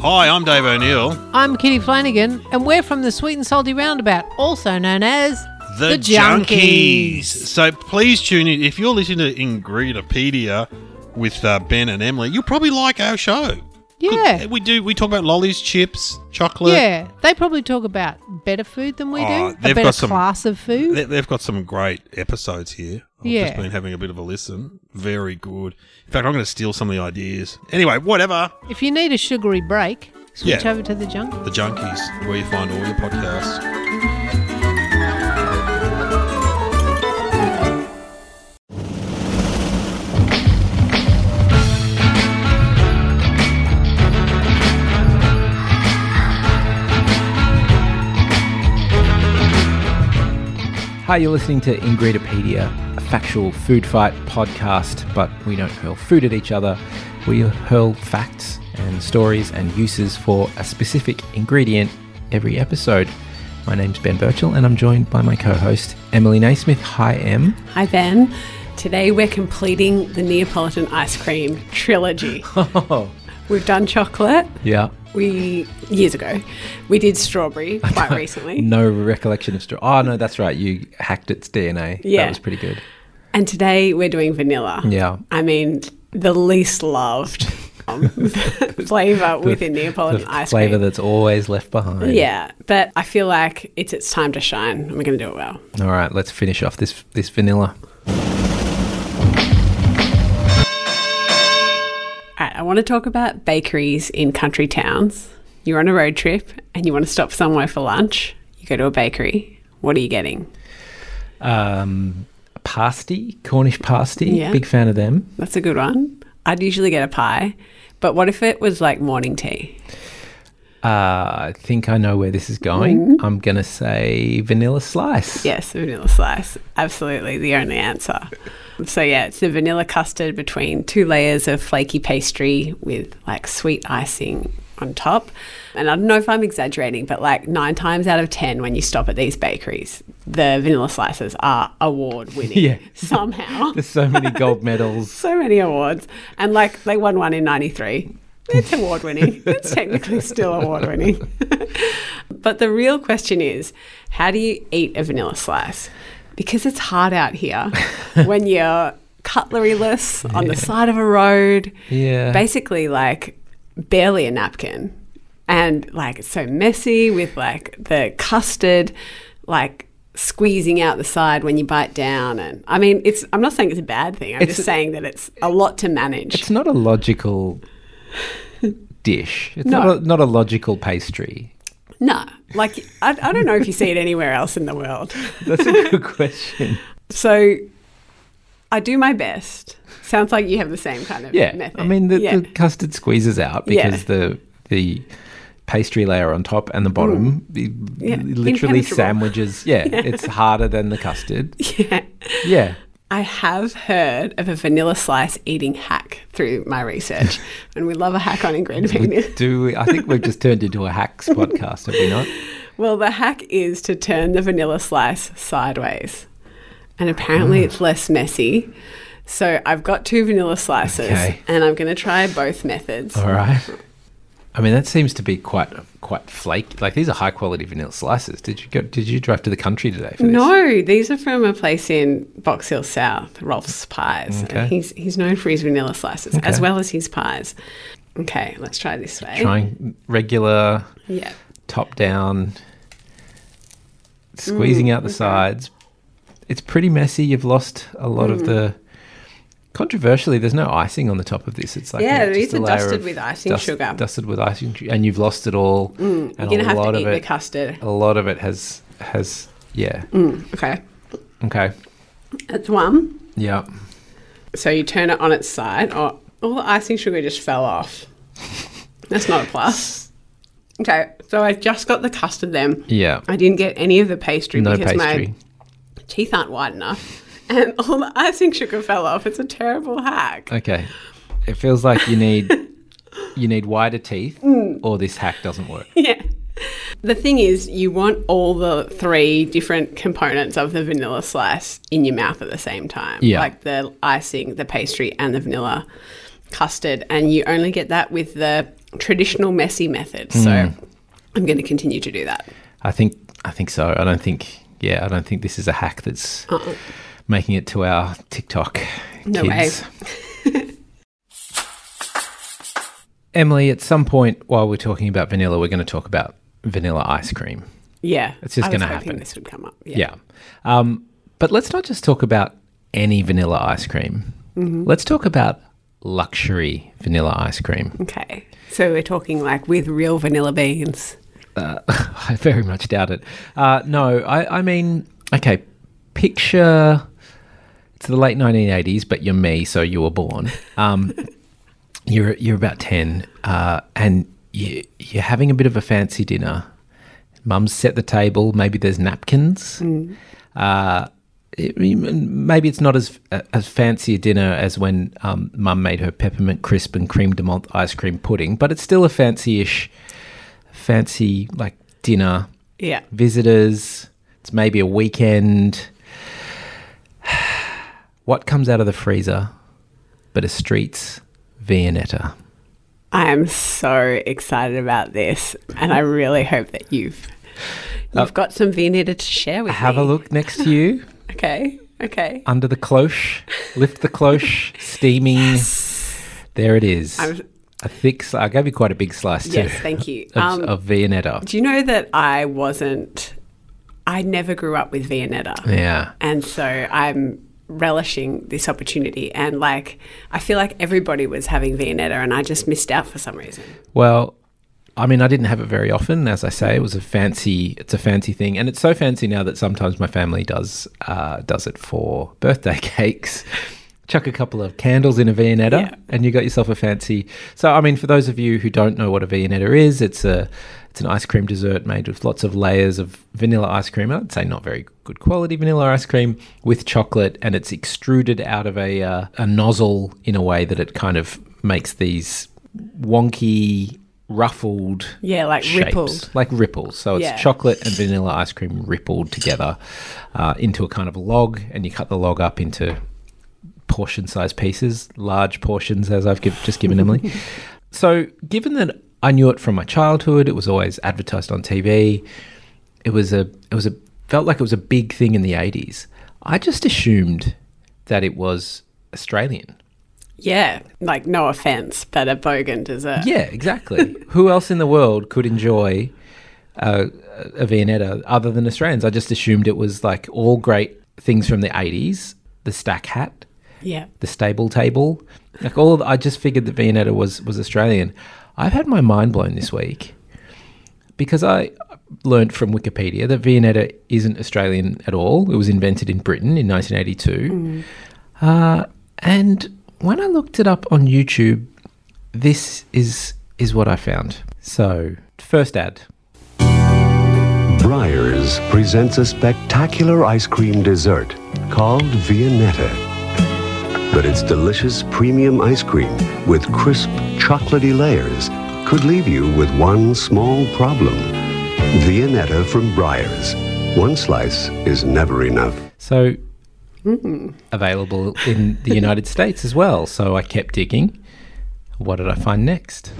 Hi, I'm Dave O'Neill. I'm Kitty Flanagan, and we're from the Sweet and Salty Roundabout, also known as The, The Junkies. Junkies. So please tune in. If you're listening to Ingredipedia with uh, Ben and Emily, you'll probably like our show. Yeah. We do. We talk about lollies, chips, chocolate. Yeah, they probably talk about better food than we Oh, do. A they've better got some- class of food. They- They've got some great episodes here. I've Yeah. just been having a bit of a listen. Very good. In fact, I'm going to steal some of the ideas. Anyway, whatever. If you need a sugary break, switch Yeah. over to the junk. The Junkies, where you find all your podcasts. Hi, you're listening to Ingredipedia, a factual food fight podcast, but we don't hurl food at each other. We hurl facts and stories and uses for a specific ingredient every episode. My name's Ben Birchall, and I'm joined by my co host, Emily Naismith. Hi, Em. Hi, Ben. Today we're completing the Neapolitan ice cream trilogy. Oh, We've done chocolate. yeah. We years ago. We did strawberry quite recently. No recollection of straw. Oh, no, that's right. You hacked its DNA. Yeah. That was pretty good. And today we're doing vanilla. Yeah. I mean, the least loved um, flavor within Neapolitan The ice flavor cream. that's always left behind. Yeah, but I feel like it's its time to shine and we're going to do it well. All right, let's finish off this this vanilla. I want to talk about bakeries in country towns. You're on a road trip and you want to stop somewhere for lunch. You go to a bakery. What are you getting? Um, pasty, Cornish pasty. Yeah. Big fan of them. That's a good one. I'd usually get a pie, but what if it was like morning tea? Uh, I think I know where this is going. I'm going to say vanilla slice. Yes, vanilla slice. Absolutely the only answer. So, yeah, it's the vanilla custard between two layers of flaky pastry with like sweet icing on top. And I don't know if I'm exaggerating, but like nine times out of 10, when you stop at these bakeries, the vanilla slices are award winning Yeah. somehow. There's so many gold medals. so many awards. And like they won one in 93. It's award winning. it's technically still award winning. but the real question is how do you eat a vanilla slice? Because it's hard out here when you're cutleryless on the side of a road, Yeah. basically like barely a napkin. And like it's so messy with like the custard, like squeezing out the side when you bite down. And I mean, it's, I'm not saying it's a bad thing. I'm It's- just saying that it's a lot to manage. It's not a logical dish. It's No. not, a, not a logical pastry. No, like I, I don't know if you see it anywhere else in the world. That's a good question. So I do my best. Sounds like you have the same kind of Yeah. method. I mean, the, yeah. the custard squeezes out Yeah. because the the pastry layer on top and the mm. bottom it Yeah, literally sandwiches. Yeah, it's harder than the custard. yeah. Yeah. I have heard of a vanilla slice eating hack through my research, and we love a hack on Ingredipedia. Do we I think we've just turned into a hacks podcast, have we not? Well, the hack is to turn the vanilla slice sideways, and apparently ah. it's less messy. So I've got two vanilla slices, Okay. and I'm going to try both methods. All right. I mean, that seems to be quite quite flaky. Like these are high quality vanilla slices. Did you go? Did you drive to the country today for this? No, these are from a place in Box Hill South, Rolf's Pies. Okay. He's he's known for his vanilla slices as well as his pies. Okay, let's try this way. Trying regular Yeah. top down, squeezing mm, out the sides. It's pretty messy. You've lost a lot of mm. the. Controversially, there's no icing on the top of this. It's like Yeah, a, these a dusted with icing dust- sugar. Dusted with icing, and you've lost it all. Mm, and You're gonna a have lot to of eat the custard. A lot of it has has yeah. Mm, okay, Okay. that's one. Yeah. So you turn it on its side. Oh, all the icing sugar just fell off. That's not a plus. Okay, so I just got the custard then. Yeah. I didn't get any of the pastry No because pastry. my teeth aren't wide enough. And all the icing sugar fell off. It's a terrible hack. Okay. It feels like you need you need wider teeth, Mm. or this hack doesn't work. Yeah. The thing is, you want all the three different components of the vanilla slice in your mouth at the same time. Yeah. Like the icing, the pastry, and the vanilla. custard, and you only get that with the traditional messy method. So I'm going to continue to do that. I think I think so. I don't think yeah, I don't think this is a hack that's Uh-uh. Making it to our TikTok No kids. Emily, at some point while we're talking about vanilla, we're going to talk about vanilla ice cream. Yeah, It's just gonna happen. This would come up. Yeah. Um, but let's not just talk about any vanilla ice cream. Mm-hmm. Let's talk about luxury vanilla ice cream. Okay, so we're talking like with real vanilla beans. I very much doubt it. Uh, no, I, I mean, okay, picture it's the late 1980s, but you're me, so you were born. Um, you're you're about 10, uh, and you, you're having a bit of a fancy dinner. Mum's set the table. Maybe there's napkins. Uh, it- maybe it's not as as fancy a dinner as when um, Mum made her peppermint crisp and cream de menthe ice cream pudding, but it's still a fancy-ish fancy like dinner, Yeah, visitors. It's maybe a weekend. What comes out of the freezer but a Streets Viennetta? I am so excited about this, and I really hope that you've you've got some Viennetta to share with Uh, Have me. a look next to you, Okay, okay. under the cloche. Lift the cloche, steaming. There it is. I'm- a thick. Sli- I gave you quite a big slice too. Yes, thank you. Of, Um, of Viennetta. Do you know that I wasn't? I never grew up with Viennetta. Yeah. And so I'm relishing this opportunity. And like, I feel like everybody was having Viennetta and I just missed out for some reason. Well, I mean, I didn't have it very often. As I say, it was a fancy. It's a fancy thing, and it's so fancy now that sometimes my family does uh, does it for birthday cakes. Chuck a couple of candles in a Viennetta, Yeah. and you got yourself a fancy. So, I mean, for those of you who don't know what a Viennetta is, it's a it's an ice cream dessert made with lots of layers of vanilla ice cream. I'd say not very good quality vanilla ice cream with chocolate, and it's extruded out of a uh, a nozzle in a way that it kind of makes these wonky, ruffled Yeah, like shapes, rippled. like ripples. So it's Yeah. chocolate and vanilla ice cream rippled together uh, into a kind of log, and you cut the log up into portion-sized pieces, large portions, as I've give, just given Emily. so, given that I knew it from my childhood, it was always advertised on TV. It was a, it was a, felt like it was a big thing in the '80s. I just assumed that it was Australian. Yeah, like no offense, but a bogan dessert. Yeah, exactly. Who else in the world could enjoy uh, a Viennetta other than Australians? I just assumed it was like all great things from the 80s, the stack hat, Yeah. the stable table. Like all of I just figured that Viennetta was, was Australian. I've had my mind blown this week because I learned from Wikipedia that Viennetta isn't Australian at all. It was invented in Britain in 1982. Uh, and when I looked it up on YouTube, this is is what I found. So, first ad. Breyers presents a spectacular ice cream dessert called Viennetta. But its delicious premium ice cream with crisp, chocolatey layers could leave you with one small problem. Viennetta from Breyers. One slice is never enough. So, mm-hmm. available in the United States as well. So I kept digging. What did I find next?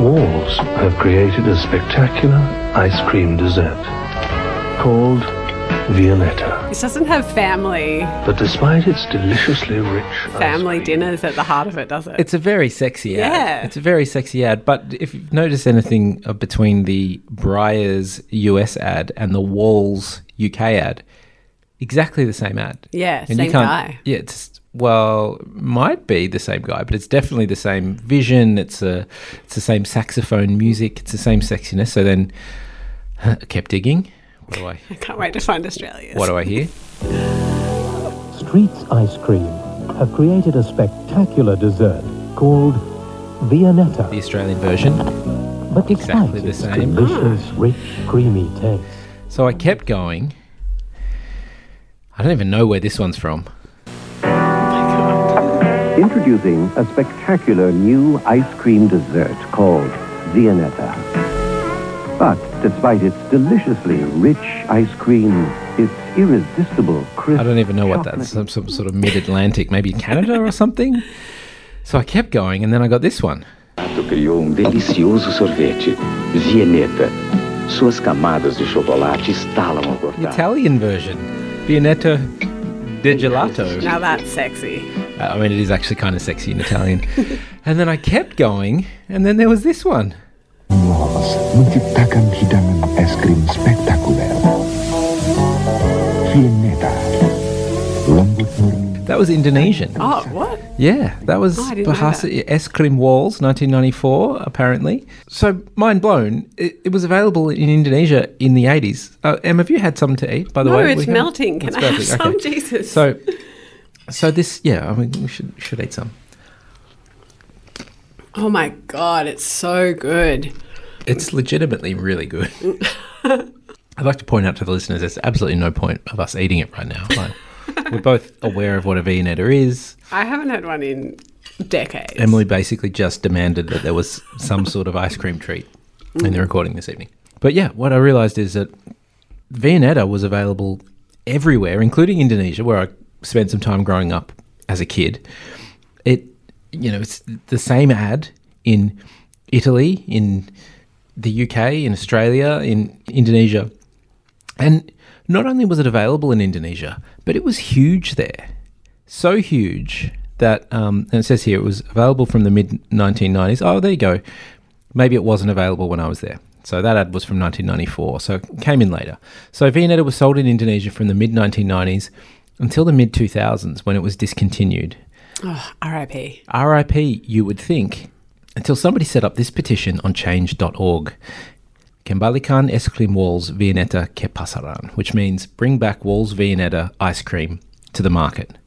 Walls have created a spectacular ice cream dessert called Viennetta. This doesn't have family But despite its deliciously rich family cream, dinners at the heart of it, does it? It's a very sexy ad. Yeah. It's a very sexy ad. But if you've noticed anything uh, between the Breyers US ad and the Walls UK ad, exactly the same ad. Yeah, you same can't- guy. Yeah, it's well, might be the same guy, but it's definitely the same vision. It's a, it's the same saxophone music. It's the same sexiness. So then, I kept digging. What do I? I can't wait to find Australia's. What do I hear? Streets Ice Cream have created a spectacular dessert called Viennetta. The Australian version. But exactly the its same. delicious, ah. rich, creamy taste, So I kept going. I don't even know where this one's from. Introducing a spectacular new ice cream dessert called Viennetta. But despite its deliciously rich ice cream, its irresistible crisp I don't even know what that's. Some, some sort of mid-Atlantic, maybe Canada or something. So I kept going, and then I got this one. criou um delicioso sorvete, Viennetta. Suas camadas de chocolate estalam ao The cortar. Italian version, Viennetta de Gelato. Now that's sexy. Uh, I mean, it is actually kind of sexy in Italian. and then I kept going, and then there was this one. Novas menciptakan hidangan es krim spektakuler. Viennetta. Lembut murni. That was Indonesian. Oh, what? Yeah, that was Oh, I didn't know Bahasa Es Krim Walls, 1994, apparently. So, mind blown, it, it was available in Indonesia in the 80s. Uh, Em, have you had some to eat, by the No, way? it's We melting. Can It's I have melting, some? okay. Jesus. So, so this, yeah, I mean, we should should eat some. Oh my god, it's so good. It's legitimately really good. I'd like to point out to the listeners there's absolutely no point of us eating it right now. Like, we're both aware of what a Viennetta is. I haven't had one in decades. Emily basically just demanded that there was some sort of ice cream treat in the recording this evening. But yeah, what I realized is that Viennetta was available everywhere, including Indonesia, where I spent some time growing up as a kid. It, you know, it's the same ad in Italy, in the UK, in Australia, in Indonesia. And not only was it available in Indonesia, but it was huge there. So huge that, um, and it says here it was available from the mid 1990s. Oh, there you go. Maybe it wasn't available when I was there. So that ad was from 1994, so it came in later. So Viennetta was sold in Indonesia from the mid 1990s until the mid 2000s when it was discontinued. Oh, RIP. RIP, you would think, until somebody set up this petition on change.org. Kembalikan es krim walls Viennetta ke pasaran, which means bring back walls Viennetta ice cream to the market.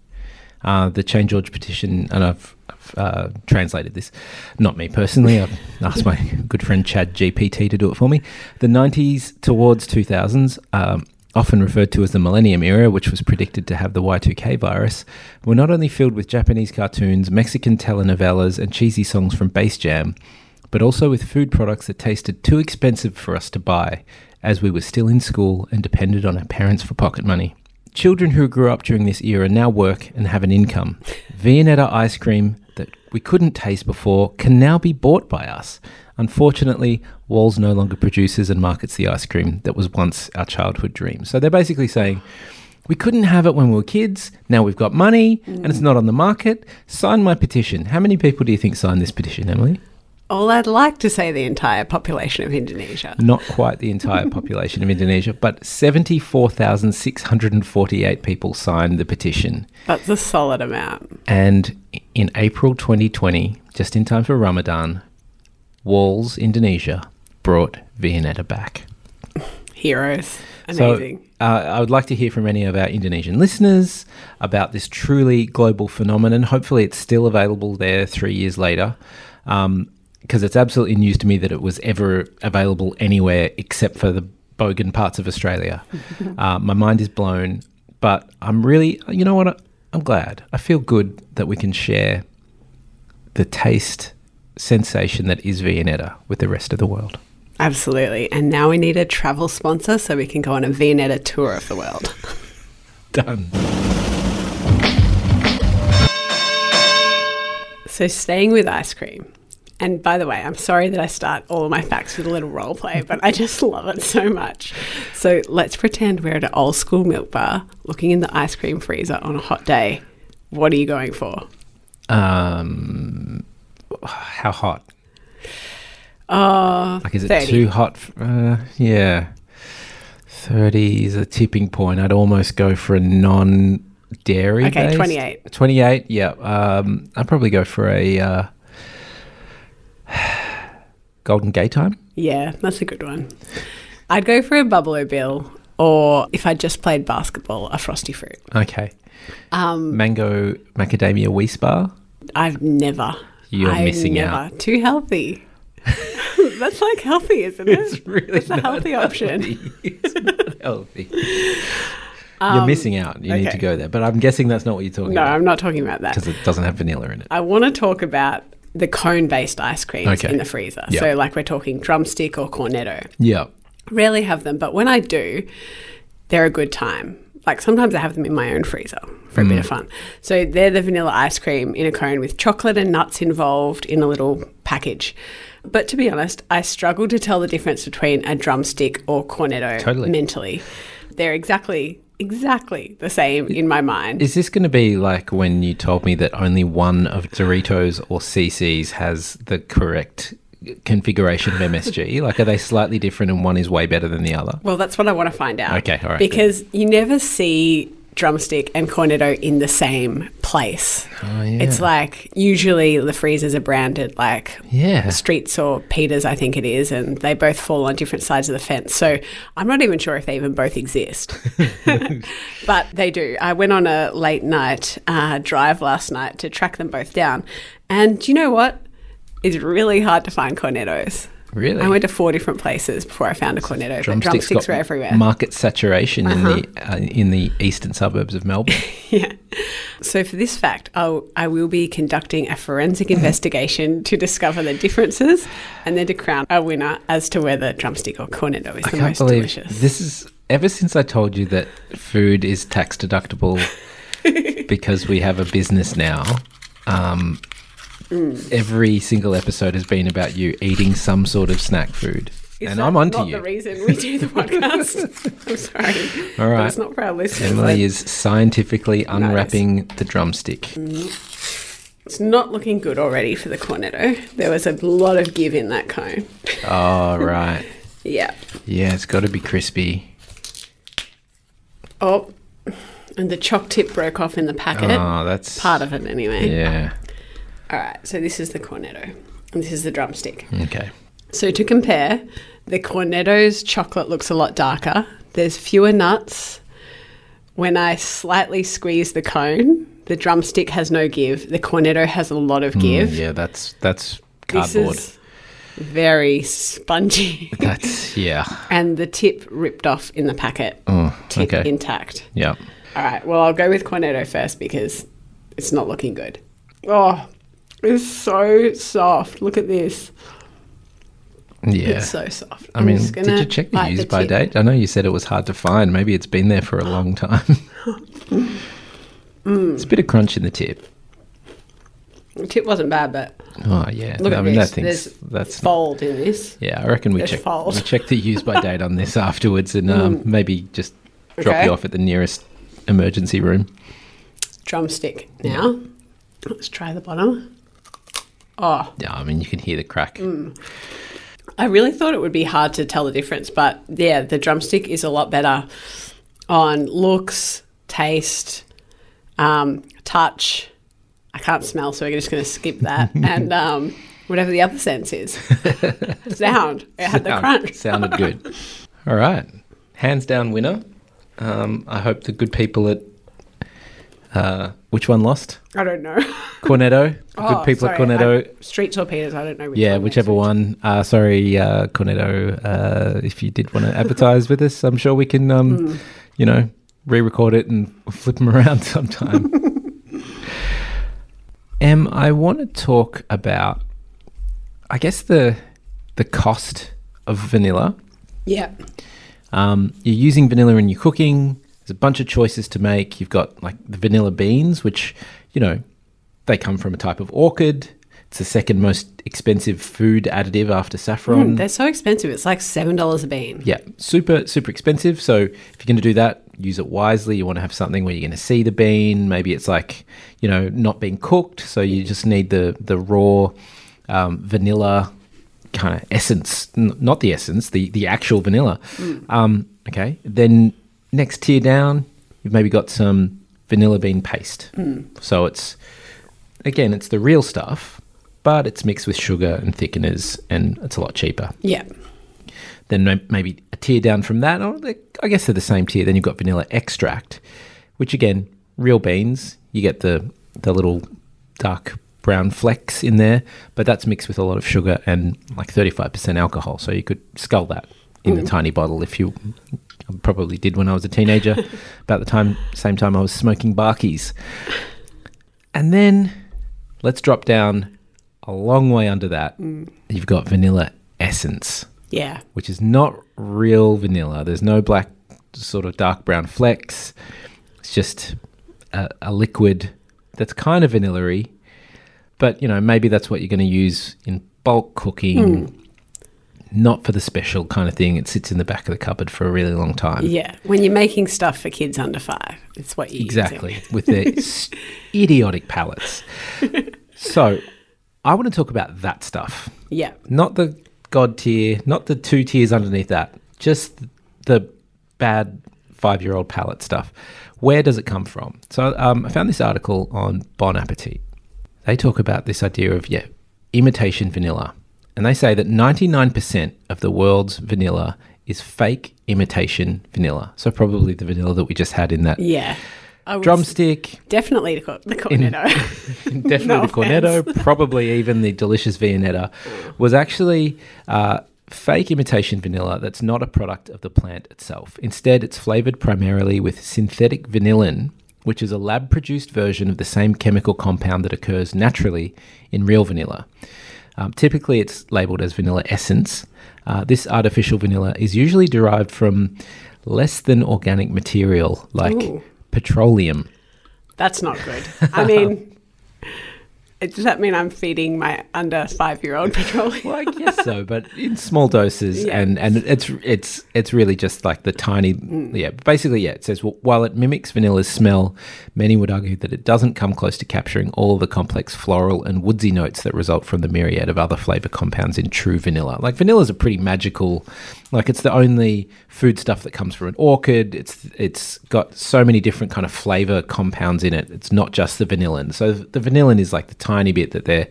Uh, the Change.org petition, and I've, I've uh, translated this, not me personally. I've asked my good friend ChatGPT to do it for me. The 90s towards 2000s, um, often referred to as the Millennium Era, which was predicted to have the Y2K virus, were not only filled with Japanese cartoons, Mexican telenovelas, and cheesy songs from Base Jam, but also with food products that tasted too expensive for us to buy, as we were still in school and depended on our parents for pocket money. Children who grew up during this era now work and have an income. Viennetta ice cream we couldn't taste before can now be bought by us. Unfortunately, Walls no longer produces and markets the ice cream that was once our childhood dream. So they're basically saying, we couldn't have it when we were kids. Now we've got money and it's mm. not on the market. Sign my petition. How many people do you think signed this petition, Emily? Well, I'd like to say the entire population of Indonesia. Not quite the entire population of Indonesia, but 74,648 people signed the petition. That's a solid amount. And in April 2020, just in time for Ramadan, Walls Indonesia brought Viennetta back. Heroes. Amazing. So, uh, I would like to hear from any of our Indonesian listeners about this truly global phenomenon. Hopefully, it's still available there three years later. Um, because it's absolutely news to me that it was ever available anywhere except for the bogan parts of Australia. uh, my mind is blown, but I'm really, you know what? I'm glad. I feel good that we can share the taste sensation that is Viennetta with the rest of the world. Absolutely. And now we need a travel sponsor so we can go on a Viennetta tour of the world. Done. So, staying with ice cream. And by the way, I'm sorry that I start all of my facts with a little role play, but I just love it so much. So, let's pretend we're at an old school milk bar looking in the ice cream freezer on a hot day. What are you going for? Um, how hot? Uh, Like, is it 30. too hot? f- Uh, yeah. 30 is a tipping point. I'd almost go for a non dairy. Okay, 28. 28, yeah. Um, I'd probably go for a uh, Golden Gay Time. Yeah, that's a good one. I'd go for a Buffalo Bill, or if I just played basketball, a Frosty Fruit. Okay. Um, Mango Macadamia Weis Bar. I've never. You're I've missing never. out. Too healthy. That's like healthy, isn't it? It's really It's a not healthy option. It's not healthy. You're Um, missing out. You need to go there. But I'm guessing that's not what you're talking No, about. No, I'm not talking about that. Because it doesn't have vanilla in it. I want to talk about the cone based ice creams Okay. in the freezer. Yeah. So, like, we're talking drumstick or cornetto. Yeah. Rarely have them, but when I do, they're a good time. Like sometimes I have them in my own freezer for a bit of mm. fun. So they're the vanilla ice cream in a cone with chocolate and nuts involved in a little package. But to be honest, I struggle to tell the difference between a drumstick or cornetto Totally. mentally. They're exactly exactly the same in my mind. Is this going to be like when you told me that only one of Doritos or CC's has the correct configuration of MSG? like, are they slightly different and one is way better than the other? Well, that's what I want to find out. Okay, all right. Because you never see drumstick and cornetto in the same place. Oh, yeah. It's like usually the freezers are branded like Yeah. Streets or Peters, I think it is, and they both fall on different sides of the fence. So I'm not even sure if they even both exist, but they do. I went on a late night uh, drive last night to track them both down, and do you know what? It's really hard to find cornettos. Really? I went to four different places before I found a cornetto. but drumsticks got were everywhere. Market saturation in the uh, in the eastern suburbs of Melbourne. Yeah. So for this fact, I'll, I will be conducting a forensic investigation to discover the differences and then to crown a winner as to whether drumstick or cornetto is I the can't most believe delicious. this is ever since I told you that food is tax deductible because we have a business now. Um, Mm. Every single episode has been about you eating some sort of snack food, Is and I'm onto not you. the reason we do the podcast? I'm sorry. All right. But it's not for our listeners. Emily is scientifically unwrapping the drumstick. It's not looking good already for the cornetto. There was a lot of give in that cone. Oh right, Yeah. yeah, it's got to be crispy. Oh, and the choc tip broke off in the packet. Oh, that's Part of it, anyway. Yeah. All right, so this is the cornetto, and this is the drumstick. Okay. So to compare, the cornetto's chocolate looks a lot darker. There's fewer nuts. When I slightly squeeze the cone, the drumstick has no give. The cornetto has a lot of give. Mm, yeah, that's that's This cardboard. is very spongy. That's yeah. and the tip ripped off in the packet. Oh, tip okay. intact. Yeah. All right. Well, I'll go with cornetto first because it's not looking good. Oh, it's so soft. Look at this. Yeah. It's so soft. I I'm mean, just did you check the use by tip. date? I know you said it was hard to find. Maybe it's been there for a long time. It's a bit of crunch in the tip. The tip wasn't bad, but Oh yeah. look I at mean this. that thing's There's that's fold in this. yeah. I reckon we there's check fold. we check the use by date on this afterwards, and um, Mm. maybe just drop Okay. you off at the nearest emergency room. Drumstick. Now, let's try the bottom. Oh, Yeah, I mean you can hear the crack. I really thought it would be hard to tell the difference, but yeah, the drumstick is a lot better on looks, taste, um, touch. I can't smell, so we're just going to skip that. and um, whatever the other sense is. Sound. It had the crunch. Sounded good. All right, hands down winner. Um, I hope the good people at uh, which one lost? I don't know. Cornetto. Oh, good people sorry, at Cornetto. I- Street torpedoes. I don't know. Which yeah, one whichever one. Uh, sorry, uh, Cornetto. Uh, if you did want to advertise with us, I'm sure we can, um, Hmm. you know, re-record it and flip them around sometime. Em, I want to talk about, I guess the the cost of vanilla. Yeah. Um, you're using vanilla in your cooking. There's a bunch of choices to make. You've got like the vanilla beans, which, you know, they come from a type of orchid. It's the second most expensive food additive after saffron. Mm, they're so expensive. It's like $7 a bean. yeah, super, super expensive. So if you're going to do that, use it wisely. You want to have something where you're going to see the bean. Maybe it's like, you know, not being cooked. So you just need the, the raw um, vanilla kind of essence, N- not the essence, the, the actual vanilla. Um, okay. Then next tier down, you've maybe got some vanilla bean paste. Hmm. So it's, again, it's the real stuff, but it's mixed with sugar and thickeners and it's a lot cheaper. Yeah. Then maybe a tier down from that, I guess they're the same tier. Then you've got vanilla extract, which again, real beans. You get the the little dark brown flecks in there, but that's mixed with a lot of sugar and like thirty five percent alcohol. So you could scull that in the hmm. tiny bottle if you. I probably did when I was a teenager, about the time same time I was smoking barkies. And then let's drop down a long way under that. Mm. You've got vanilla essence Yeah. which is not real vanilla. There's no black sort of dark brown flecks. It's just a, a liquid that's kind of vanilla but you know, maybe that's what you're going to use in bulk cooking. Hmm. Not for the special kind of thing. It sits in the back of the cupboard for a really long time. Yeah, when you're making stuff for kids under five, it's what you Exactly, with their idiotic palates. So, I want to talk about that stuff. Yeah. Not the god tier, not the two tiers underneath that, just the bad five year old palate stuff. Where does it come from? So, um, I found this article on Bon Appetit. They talk about this idea of, yeah, imitation vanilla. And they say that 99% of the world's vanilla is fake imitation vanilla. So, probably the vanilla that we just had in that Yeah. Drumstick, Definitely the, cor- the cornetto. definitely No the cornetto, probably even the delicious Viennetta, was actually uh, fake imitation vanilla that's not a product of the plant itself. Instead, it's flavored primarily with synthetic vanillin, which is a lab produced version of the same chemical compound that occurs naturally in real vanilla. Um, typically, it's labeled as vanilla essence. Uh, this artificial vanilla is usually derived from less than organic material like Ooh. petroleum. That's not good. I mean, does that mean I'm feeding my under five year old petroleum? Well, I guess so, but in small doses, Yeah. and and it's it's it's really just like the tiny, mm. yeah. Basically, yeah. It says well, while it mimics vanilla's smell, many would argue that it doesn't come close to capturing all of the complex floral and woodsy notes that result from the myriad of other flavor compounds in true vanilla. Like vanilla's a pretty magical, like it's the only food stuff that comes from an orchid. It's it's got so many different kind of flavor compounds in it. It's not just the vanillin. So the vanillin is like the tiny bit that they're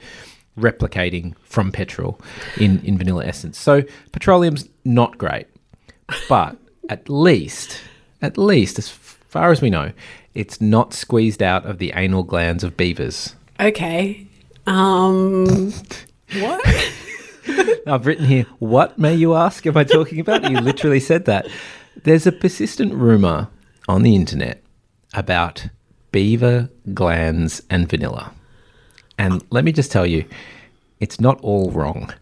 replicating from petrol in, in vanilla essence. So petroleum's not great, but at least, at least as far as we know, it's not squeezed out of the anal glands of beavers. Okay. Um, what? I've written here, what may you ask am I talking about? You literally said that. There's a persistent rumor on the internet about beaver glands and vanilla. And let me just tell you, it's not all wrong.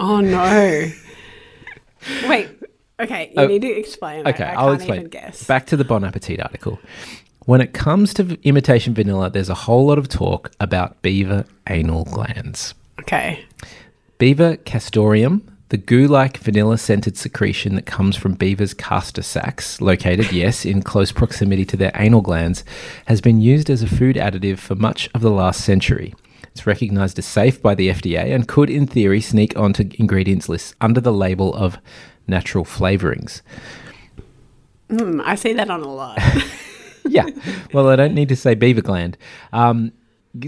Oh no. Wait. Okay, you Oh, need to explain. Okay, I, I I'll can't explain. Guess. Back to the Bon Appetit article. When it comes to v- imitation vanilla, there's a whole lot of talk about beaver anal glands. Okay. Beaver castoreum, the goo-like vanilla-scented secretion that comes from beavers' castor sacs, located, yes, in close proximity to their anal glands, has been used as a food additive for much of the last century. It's recognized as safe by the FDA and could, in theory, sneak onto ingredients lists under the label of natural flavorings. Hmm, I see that on a lot. yeah. Well, I don't need to say beaver gland. Um,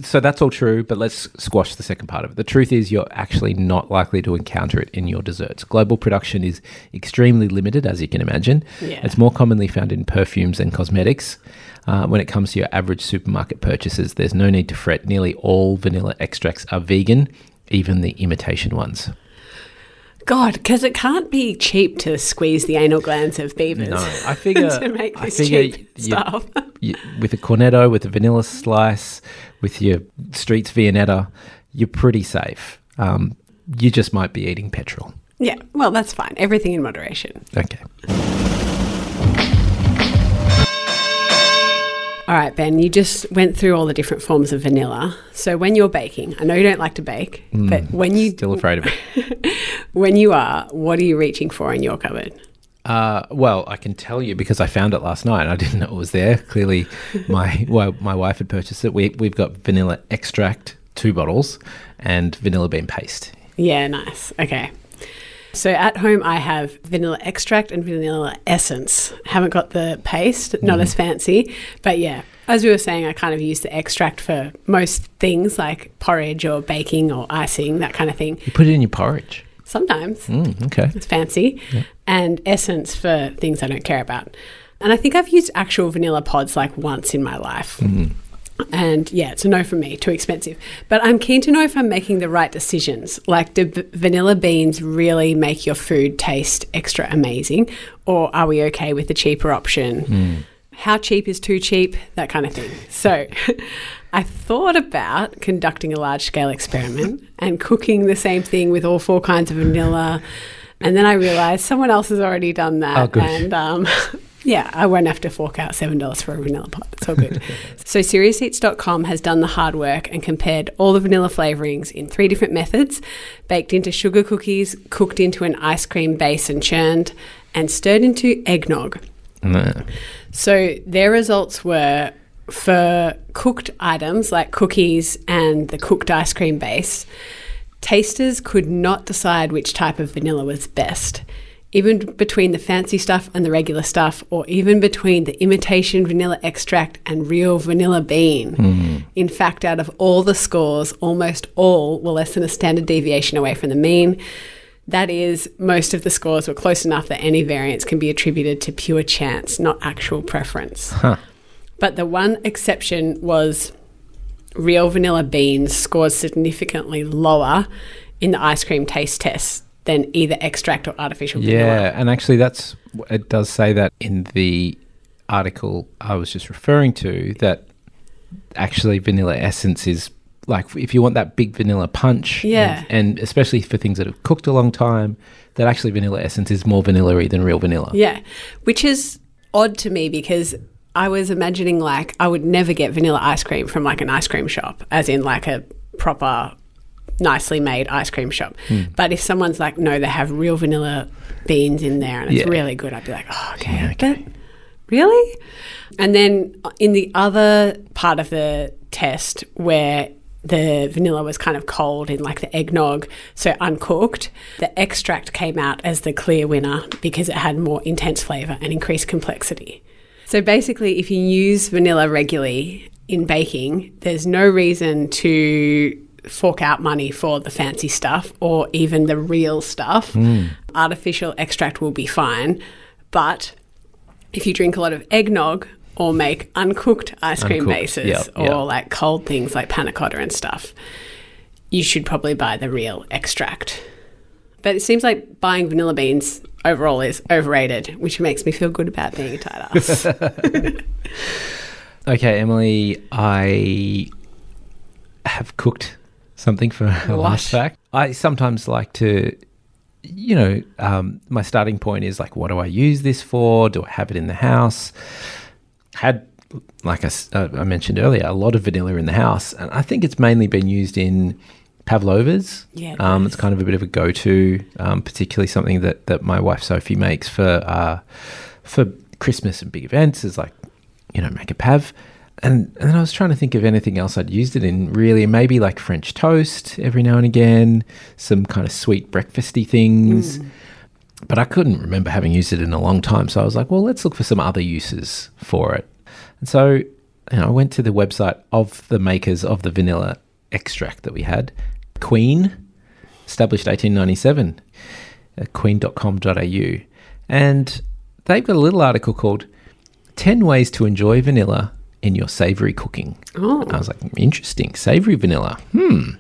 so that's all true, but let's squash the second part of it. The truth is, you're actually not likely to encounter it in your desserts. Global production is extremely limited, as you can imagine. Yeah. It's more commonly found in perfumes and cosmetics. Uh, when it comes to your average supermarket purchases, there's no need to fret. Nearly all vanilla extracts are vegan, even the imitation ones. God, because it can't be cheap to squeeze the anal glands of beavers. No, I figure to make I this figure cheap you- stuff. you, with a cornetto, with a vanilla slice, with your Streets Viennetta, you're pretty safe. Um, you just might be eating petrol. yeah, well, that's fine. Everything in moderation. Okay. All right, Ben, you just went through all the different forms of vanilla. So when you're baking, I know you don't like to bake, but when you Mm, Still afraid of it. when you are, what are you reaching for in your cupboard? Uh, well, I can tell you because I found it last night. I didn't know it was there. Clearly, my well, my wife had purchased it. We, we've got vanilla extract, two bottles, and vanilla bean paste. Yeah, nice. Okay. So at home, I have vanilla extract and vanilla essence. Haven't got the paste, not as fancy, but yeah. As we were saying, I kind of use the extract for most things like porridge or baking or icing, that kind of thing. You put it in your porridge. Sometimes Mm, okay. it's fancy, and essence for things I don't care about. And I think I've used actual vanilla pods like once in my life. And yeah, it's a no for me, too expensive. But I'm keen to know if I'm making the right decisions. Like, do v- vanilla beans really make your food taste extra amazing? Or are we okay with the cheaper option? How cheap is too cheap? That kind of thing. So I thought about conducting a large scale experiment and cooking the same thing with all four kinds of vanilla. And then I realized someone else has already done that. Oh. And um, Yeah, I won't have to fork out $7 for a vanilla pot. It's all good. so, SeriousEats.com has done the hard work and compared all the vanilla flavorings in three different methods baked into sugar cookies, cooked into an ice cream base and churned, and stirred into eggnog. So, their results were for cooked items like cookies and the cooked ice cream base, tasters could not decide which type of vanilla was best. Even between the fancy stuff and the regular stuff, or even between the imitation vanilla extract and real vanilla bean. Hmm. In fact, out of all the scores, almost all were less than a standard deviation away from the mean. That is, most of the scores were close enough that any variance can be attributed to pure chance, not actual preference. But the one exception was real vanilla beans scored significantly lower in the ice cream taste test than either extract or artificial vanilla. Yeah, and actually, that's it does say that in the article I was just referring to that actually vanilla essence is like if you want that big vanilla punch, Yeah. and, and especially for things that have cooked a long time, that actually vanilla essence is more vanilla-y than real vanilla. Yeah, which is odd to me because I was imagining like I would never get vanilla ice cream from like an ice cream shop, as in like a proper, nicely made ice cream shop. Hmm. But if someone's like, no, they have real vanilla beans in there and it's Yeah. really good, I'd be like, oh, okay, but really? And then in the other part of the test where the vanilla was kind of cold in like the eggnog, so uncooked. The extract came out as the clear winner because it had more intense flavour and increased complexity. So basically, if you use vanilla regularly in baking, there's no reason to fork out money for the fancy stuff or even the real stuff. Mm. Artificial extract will be fine, but if you drink a lot of eggnog or make uncooked ice cream Uncooked, bases yep, or yep. like cold things like panna cotta and stuff, you should probably buy the real extract. But it seems like buying vanilla beans overall is overrated, which makes me feel good about being a tight ass. Okay, Emily, I have cooked something for a What? last fact. I sometimes like to, you know, um, my starting point is like, what do I use this for? Do I have it in the house? Had, like I, uh, I mentioned earlier, a lot of vanilla in the house, and I think it's mainly been used in pavlovas. Yeah, um, it's kind of a bit of a go-to, um, particularly something that that my wife Sophie makes for uh, for Christmas and big events. Is like you know, make a pav. And, and then I was trying to think of anything else I'd used it in, really. Maybe like French toast every now and again, some kind of sweet breakfasty things. But I couldn't remember having used it in a long time. So I was like, well, let's look for some other uses for it. And so you know, I went to the website of the makers of the vanilla extract that we had, Queen, established 1897, uh, queen.com.au. And they've got a little article called 10 Ways to Enjoy Vanilla in Your Savory Cooking. Oh. I was like, interesting. Savory vanilla. Hmm.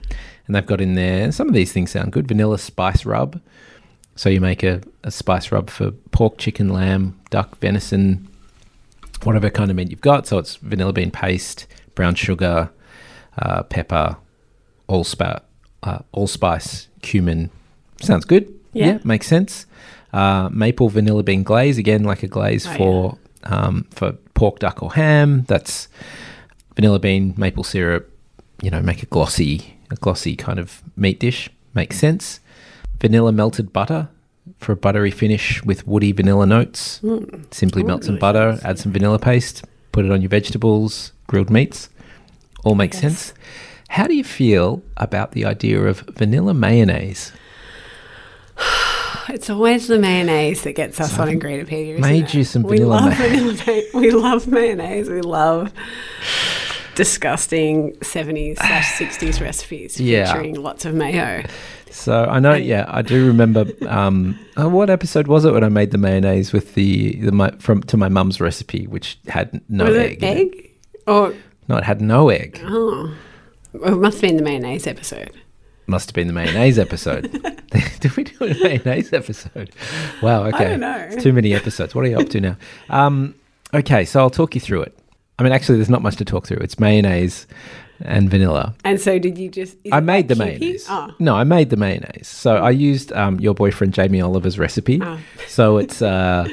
And they've got in there, some of these things sound good. Vanilla spice rub. So you make a, a spice rub for pork, chicken, lamb, duck, venison, whatever kind of meat you've got. So it's vanilla bean paste, brown sugar, uh, pepper, allspice, uh, allspice, cumin. Sounds good. Yeah. makes sense. Uh, maple vanilla bean glaze again, like a glaze Oh, yeah. for um, for pork, duck, or ham. That's vanilla bean, maple syrup. You know, make a glossy, a glossy kind of meat dish. Makes sense. Vanilla melted butter for a buttery finish with woody vanilla notes. Mm. Simply melt some really butter, add some vanilla paste, put it on your vegetables, grilled meats. All makes Yes. sense. How do you feel about the idea of vanilla mayonnaise? It's always the mayonnaise that gets us on Ingredipedia. isn't made you some we vanilla love may- vanilla may- We love mayonnaise. We love disgusting 70s slash 60s recipes Yeah. featuring lots of mayo. So I know, yeah, I do remember. Um, uh, what episode was it when I made the mayonnaise with the the my, from to my mum's recipe, which had no Was egg. egg? Or, No, it had no egg. oh, well, it must have been the mayonnaise episode. Must have been the mayonnaise episode. Did we do a mayonnaise episode? Wow. Okay. I don't know. It's too many episodes. What are you up to now? Um, okay, so I'll talk you through it. I mean, actually, there's not much to talk through. It's mayonnaise and vanilla. And so did you just. I made the Kewpie? mayonnaise. Oh. No, I made the mayonnaise. So I used um, your boyfriend Jamie Oliver's recipe. Oh. So it's uh,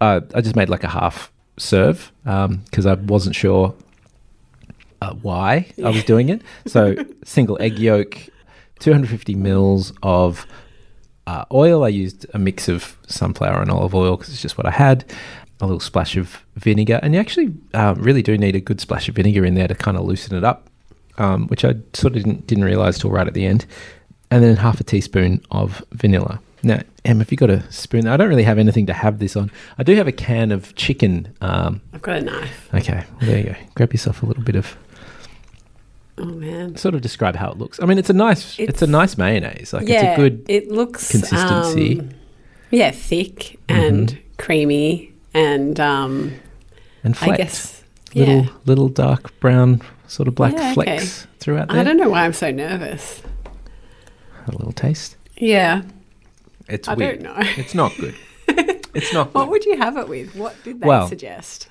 uh, I just made like a half serve because I wasn't sure uh, why I was doing it. So single egg yolk, 250 mils of uh, oil. I used a mix of sunflower and olive oil because it's just what I had. A little splash of vinegar, and you actually uh, really do need a good splash of vinegar in there to kind of loosen it up, um, which I sort of didn't, didn't realize till right at the end. And then half a teaspoon of vanilla. Now, Em, have you got a spoon? I don't really have anything to have this on. I do have a can of chicken. Um, I've got a knife. okay, well, there you go. Grab yourself a little bit of. Oh man. Sort of describe how it looks. I mean, it's a nice. It's, It's- a nice mayonnaise. Like yeah, it's a good. It looks consistency. um, yeah, thick and creamy, and um, and I flecks. guess little yeah. little dark brown sort of black Yeah, okay. flecks throughout there. I don't know why I'm so nervous. A little taste. Yeah. It's I weird. don't know. It's not good. it's not What would you have it with? What did they Well- suggest?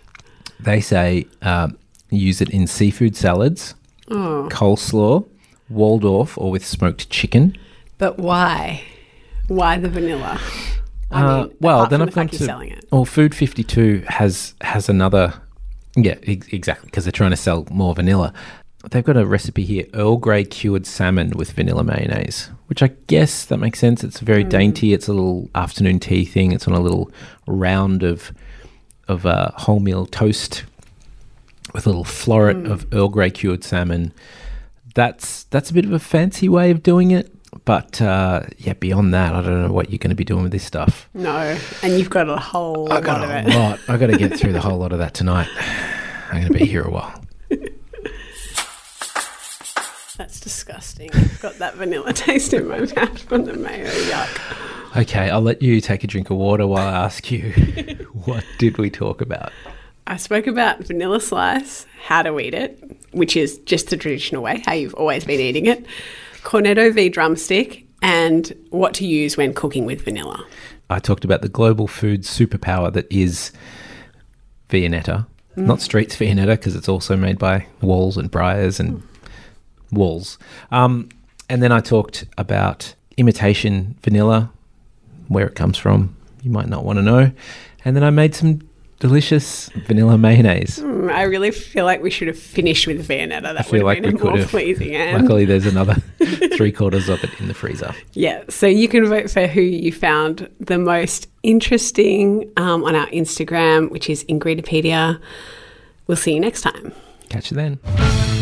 They say um, use it in seafood salads, Oh, coleslaw, Waldorf, or with smoked chicken. but why? Why the vanilla? I Uh, mean, well, then I've gone to selling it. well, Food Fifty Two has has another. Yeah, ex- exactly, because they're trying to sell more vanilla. They've got a recipe here: Earl Grey cured salmon with vanilla mayonnaise, which I guess that makes sense. It's very dainty. It's a little afternoon tea thing. It's on a little round of of uh, wholemeal toast with a little floret of Earl Grey cured salmon. That's that's a bit of a fancy way of doing it, but uh, yeah, beyond that, I don't know what you're going to be doing with this stuff. No, and you've got a whole I lot got of a it. lot. I got to get through the whole lot of that tonight. I'm going to be here a while. That's disgusting. I've got that vanilla taste in my mouth from the mayo. Yuck. Okay, I'll let you take a drink of water while I ask you what did we talk about? I spoke about vanilla slice, how to eat it, which is just the traditional way, how you've always been eating it, cornetto v drumstick, and what to use when cooking with vanilla. I talked about the global food superpower that is Viennetta. Not Streets Viennetta because it's also made by Walls and Breyers and Walls. Um, and then I talked about imitation vanilla, where it comes from. You might not want to know. And then I made some delicious vanilla mayonnaise. Mm, I really feel like we should have finished with Viennetta. That I feel would like have we been a could more have. pleasing end. Luckily, there's another three quarters of it in the freezer. Yeah, so you can vote for who you found the most interesting um, on our Instagram, which is Ingredipedia. We'll see you next time. Catch you then.